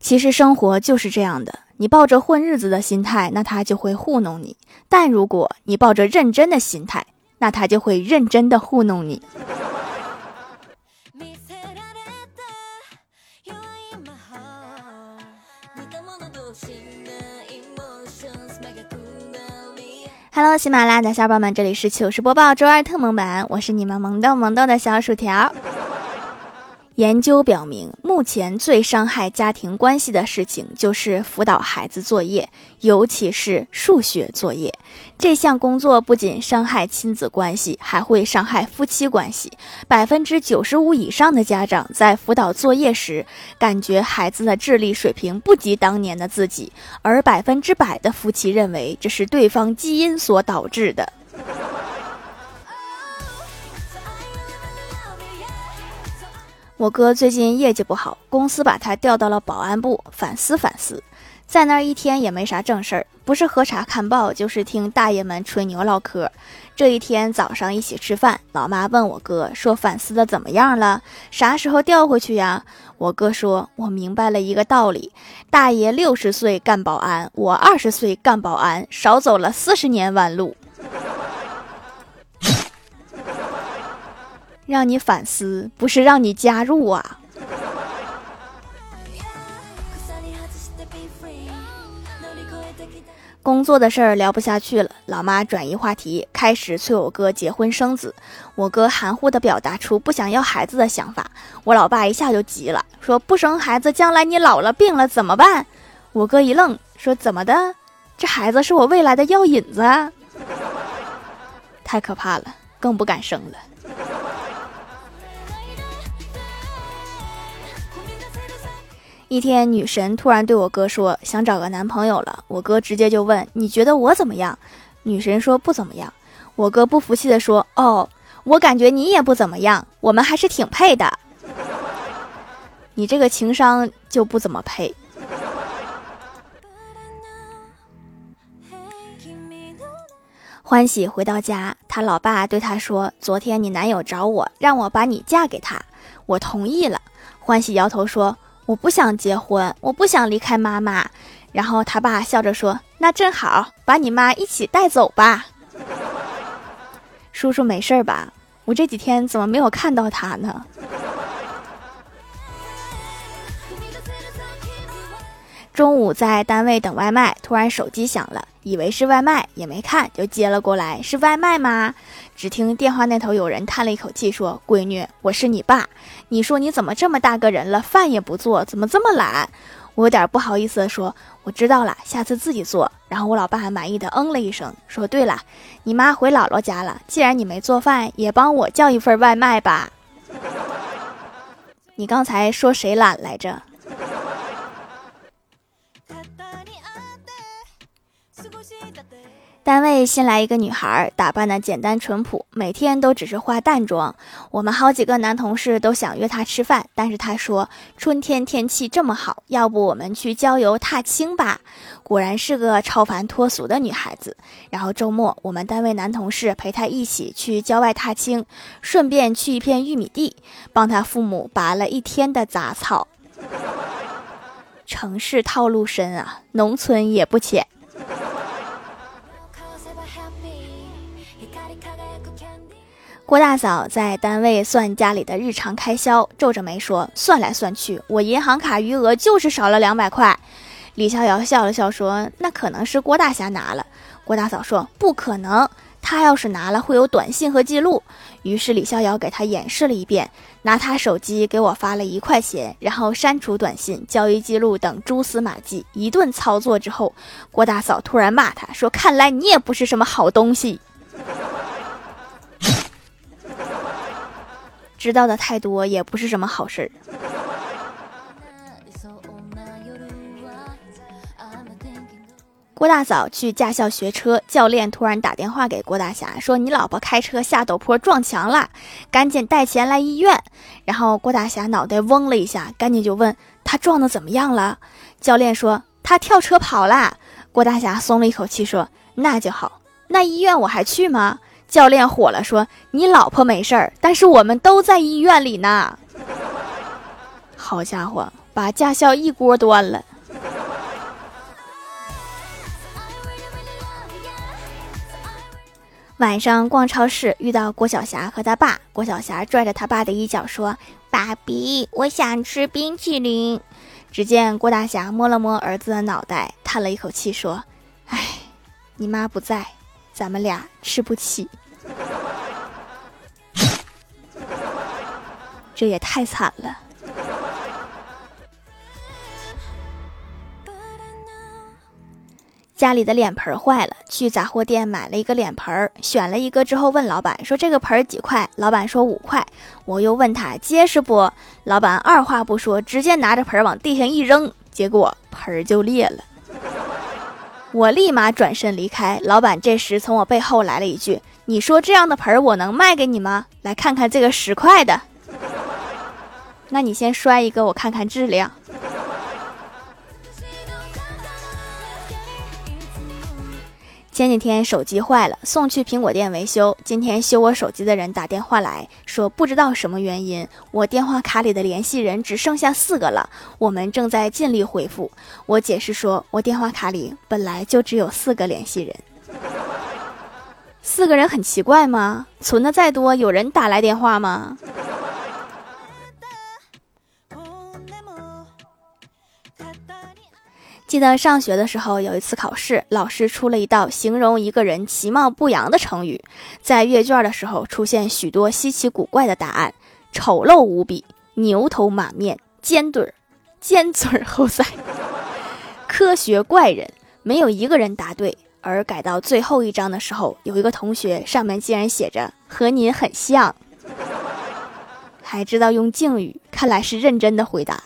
其实生活就是这样的，你抱着混日子的心态，那他就会糊弄你；但如果你抱着认真的心态，那他就会认真的糊弄你。Hello，喜马拉雅的小伙伴们，这里是糗事播报周二特蒙版，我是你们萌豆萌豆的小薯条。研究表明，目前最伤害家庭关系的事情就是辅导孩子作业，尤其是数学作业。这项工作不仅伤害亲子关系，还会伤害夫妻关系。百分之九十五以上的家长在辅导作业时，感觉孩子的智力水平不及当年的自己，而百分之百的夫妻认为这是对方基因所导致的。我哥最近业绩不好，公司把他调到了保安部反思反思，在那儿一天也没啥正事儿，不是喝茶看报，就是听大爷们吹牛唠嗑。这一天早上一起吃饭，老妈问我哥说反思的怎么样了？啥时候调回去呀？我哥说，我明白了一个道理，大爷六十岁干保安，我二十岁干保安，少走了四十年弯路。让你反思，不是让你加入啊！工作的事儿聊不下去了，老妈转移话题，开始催我哥结婚生子。我哥含糊的表达出不想要孩子的想法。我老爸一下就急了，说不生孩子，将来你老了病了怎么办？我哥一愣，说怎么的？这孩子是我未来的药引子，太可怕了，更不敢生了。一天，女神突然对我哥说：“想找个男朋友了。”我哥直接就问：“你觉得我怎么样？”女神说：“不怎么样。”我哥不服气的说：“哦，我感觉你也不怎么样，我们还是挺配的。你这个情商就不怎么配。”欢喜回到家，他老爸对他说：“昨天你男友找我，让我把你嫁给他，我同意了。”欢喜摇头说。我不想结婚，我不想离开妈妈。然后他爸笑着说：“那正好，把你妈一起带走吧。”叔叔没事吧？我这几天怎么没有看到他呢？中午在单位等外卖，突然手机响了，以为是外卖，也没看就接了过来。是外卖吗？只听电话那头有人叹了一口气说：“闺女，我是你爸。你说你怎么这么大个人了，饭也不做，怎么这么懒？”我有点不好意思的说：“我知道了，下次自己做。”然后我老爸还满意的嗯了一声，说：“对了，你妈回姥姥家了，既然你没做饭，也帮我叫一份外卖吧。”你刚才说谁懒来着？单位新来一个女孩，打扮的简单淳朴，每天都只是化淡妆。我们好几个男同事都想约她吃饭，但是她说春天天气这么好，要不我们去郊游踏青吧？果然是个超凡脱俗的女孩子。然后周末，我们单位男同事陪她一起去郊外踏青，顺便去一片玉米地，帮她父母拔了一天的杂草。城市套路深啊，农村也不浅。郭大嫂在单位算家里的日常开销，皱着眉说：“算来算去，我银行卡余额就是少了两百块。”李逍遥笑了笑说：“那可能是郭大侠拿了。”郭大嫂说：“不可能，他要是拿了会有短信和记录。”于是李逍遥给他演示了一遍，拿他手机给我发了一块钱，然后删除短信、交易记录等蛛丝马迹，一顿操作之后，郭大嫂突然骂他说：“看来你也不是什么好东西。”知道的太多也不是什么好事儿。郭大嫂去驾校学车，教练突然打电话给郭大侠，说：“你老婆开车下陡坡撞墙了，赶紧带钱来医院。”然后郭大侠脑袋嗡了一下，赶紧就问他撞的怎么样了。教练说他跳车跑了。郭大侠松了一口气，说：“那就好，那医院我还去吗？”教练火了，说：“你老婆没事儿，但是我们都在医院里呢。”好家伙，把驾校一锅端了。晚上逛超市，遇到郭晓霞和他爸。郭晓霞拽着他爸的衣角说：“爸比，我想吃冰淇淋。”只见郭大侠摸了摸儿子的脑袋，叹了一口气说：“哎，你妈不在，咱们俩吃不起。这也太惨了。”家里的脸盆坏了，去杂货店买了一个脸盆，选了一个之后问老板说：“这个盆几块？”老板说：“五块。”我又问他结实不？老板二话不说，直接拿着盆往地上一扔，结果盆就裂了。我立马转身离开。老板这时从我背后来了一句：“你说这样的盆儿我能卖给你吗？来看看这个十块的。那你先摔一个，我看看质量。”前几天手机坏了，送去苹果店维修。今天修我手机的人打电话来说，不知道什么原因，我电话卡里的联系人只剩下四个了。我们正在尽力回复。我解释说，我电话卡里本来就只有四个联系人。四个人很奇怪吗？存的再多，有人打来电话吗？记得上学的时候，有一次考试，老师出了一道形容一个人其貌不扬的成语。在阅卷的时候，出现许多稀奇古怪的答案：丑陋无比、牛头马面、尖嘴儿、尖嘴猴腮、科学怪人，没有一个人答对。而改到最后一章的时候，有一个同学上面竟然写着“和您很像”，还知道用敬语，看来是认真的回答。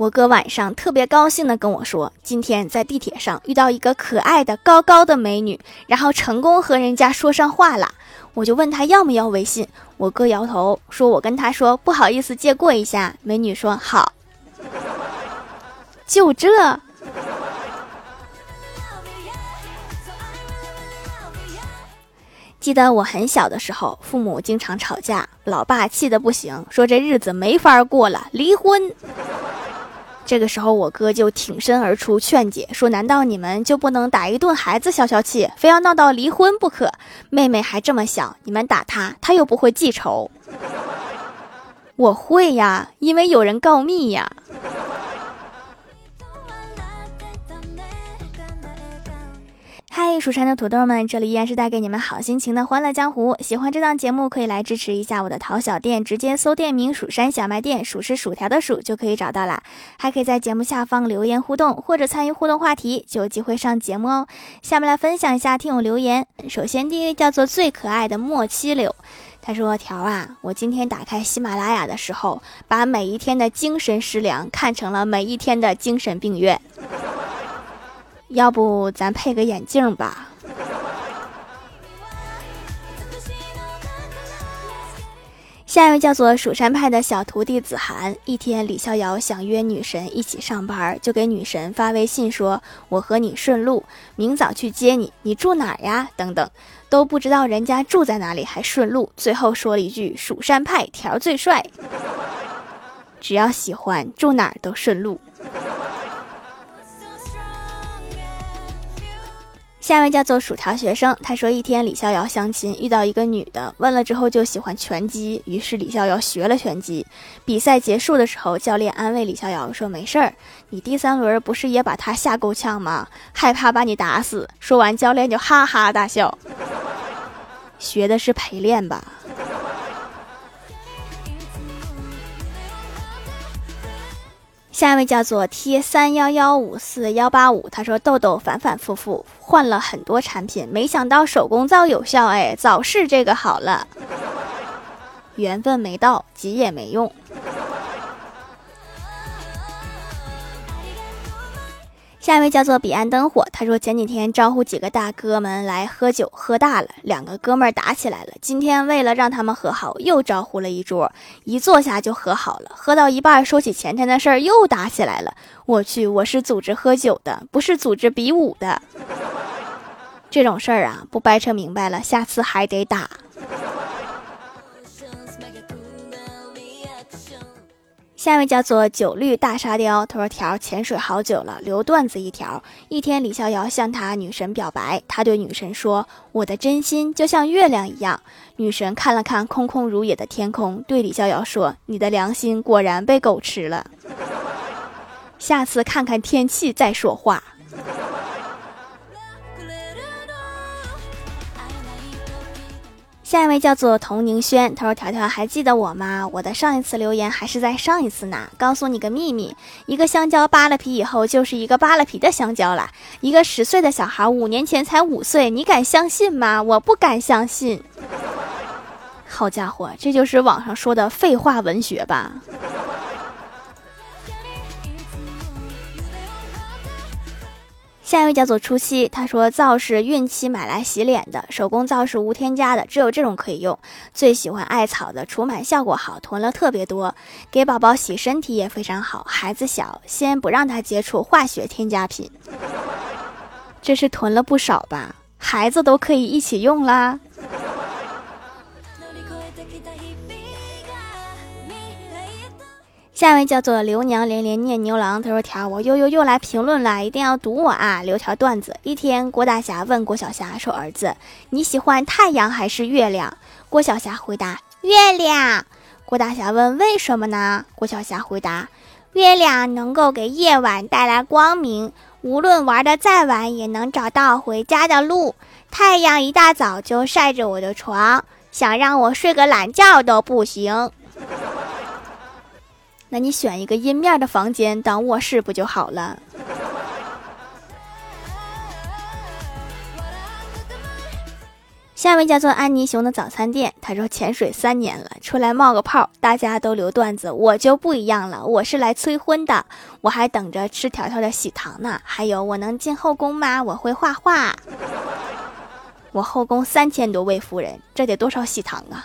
我哥晚上特别高兴的跟我说，今天在地铁上遇到一个可爱的高高的美女，然后成功和人家说上话了。我就问他要不要微信，我哥摇头说，我跟他说不好意思借过一下。美女说好，就这。记得我很小的时候，父母经常吵架，老爸气得不行，说这日子没法过了，离婚。这个时候，我哥就挺身而出劝解，说：“难道你们就不能打一顿孩子消消气，非要闹到离婚不可？妹妹还这么小，你们打她，她又不会记仇。”我会呀，因为有人告密呀。蜀山的土豆们，这里依然是带给你们好心情的欢乐江湖。喜欢这档节目，可以来支持一下我的淘小店，直接搜店名“蜀山小卖店”，数是薯条的数就可以找到啦。还可以在节目下方留言互动，或者参与互动话题，就有机会上节目哦。下面来分享一下听友留言。首先第一位叫做最可爱的莫七柳，他说：“条啊，我今天打开喜马拉雅的时候，把每一天的精神食粮看成了每一天的精神病院。”要不咱配个眼镜吧。下一位叫做蜀山派的小徒弟子涵。一天，李逍遥想约女神一起上班，就给女神发微信说：“我和你顺路，明早去接你。你住哪儿呀？”等等，都不知道人家住在哪里，还顺路。最后说了一句：“蜀山派条最帅，只要喜欢，住哪儿都顺路。”下一位叫做薯条学生，他说一天李逍遥相亲遇到一个女的，问了之后就喜欢拳击，于是李逍遥学了拳击。比赛结束的时候，教练安慰李逍遥说：“没事儿，你第三轮不是也把他吓够呛吗？害怕把你打死。”说完，教练就哈哈大笑。学的是陪练吧。下一位叫做 T 三幺幺五四幺八五，他说豆豆反反复复换了很多产品，没想到手工皂有效，哎，早试这个好了，缘分没到，急也没用。下一位叫做彼岸灯火，他说前几天招呼几个大哥们来喝酒，喝大了，两个哥们儿打起来了。今天为了让他们和好，又招呼了一桌，一坐下就和好了。喝到一半，说起前天的事儿，又打起来了。我去，我是组织喝酒的，不是组织比武的。这种事儿啊，不掰扯明白了，下次还得打。下一位叫做酒绿大沙雕，他说：“条潜水好久了，留段子一条。一天，李逍遥向他女神表白，他对女神说：‘我的真心就像月亮一样。’女神看了看空空如也的天空，对李逍遥说：‘你的良心果然被狗吃了。下次看看天气再说话。’”下一位叫做童宁轩，他说：“条条还记得我吗？我的上一次留言还是在上一次呢。告诉你个秘密，一个香蕉扒了皮以后就是一个扒了皮的香蕉了。一个十岁的小孩五年前才五岁，你敢相信吗？我不敢相信。好家伙，这就是网上说的废话文学吧？”下一位叫做初七，他说皂是孕期买来洗脸的，手工皂是无添加的，只有这种可以用。最喜欢艾草的，除螨效果好，囤了特别多。给宝宝洗身体也非常好，孩子小，先不让他接触化学添加品。这是囤了不少吧？孩子都可以一起用啦。下一位叫做刘娘连连念牛郎，他说：“条我又又又来评论了，一定要读我啊！留条段子。一天，郭大侠问郭小霞说：‘儿子，你喜欢太阳还是月亮？’郭小霞回答：‘月亮。’郭大侠问：‘为什么呢？’郭小霞回答：‘月亮能够给夜晚带来光明，无论玩的再晚，也能找到回家的路。太阳一大早就晒着我的床，想让我睡个懒觉都不行。’”那你选一个阴面的房间当卧室不就好了？下一位叫做安妮熊的早餐店，他说潜水三年了，出来冒个泡，大家都留段子，我就不一样了，我是来催婚的，我还等着吃条条的喜糖呢。还有，我能进后宫吗？我会画画，我后宫三千多位夫人，这得多少喜糖啊？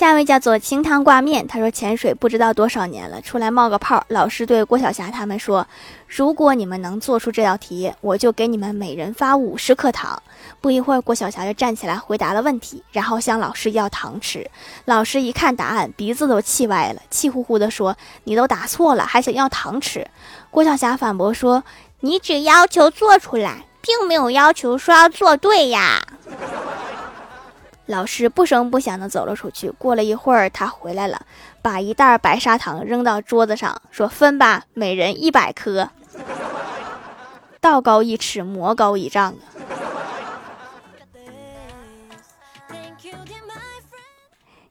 下一位叫做清汤挂面，他说潜水不知道多少年了，出来冒个泡。老师对郭晓霞他们说：“如果你们能做出这道题，我就给你们每人发五十颗糖。”不一会儿，郭晓霞就站起来回答了问题，然后向老师要糖吃。老师一看答案，鼻子都气歪了，气呼呼地说：“你都答错了，还想要糖吃？”郭晓霞反驳说：“你只要求做出来，并没有要求说要做对呀。”老师不声不响地走了出去。过了一会儿，他回来了，把一袋白砂糖扔到桌子上，说：“分吧，每人一百颗。”道高一尺，魔高一丈啊！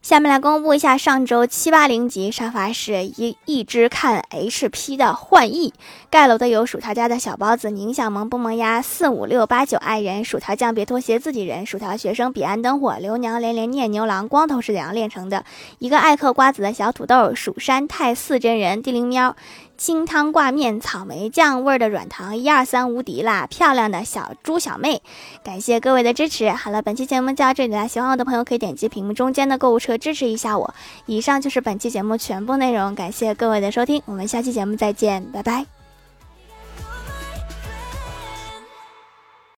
下面来公布一下上周七八零级沙发是一一只看 HP 的幻翼盖楼的有薯条家的小包子宁小萌不萌呀四五六八九爱人薯条酱别拖鞋自己人薯条学生彼岸灯火刘娘连连念牛郎光头是怎样炼成的一个爱嗑瓜子的小土豆蜀山太四真人地灵喵。清汤挂面，草莓酱味的软糖，一二三无敌啦！漂亮的小猪小妹，感谢各位的支持。好了，本期节目就到这里了，喜欢我的朋友可以点击屏幕中间的购物车支持一下我。以上就是本期节目全部内容，感谢各位的收听，我们下期节目再见，拜拜。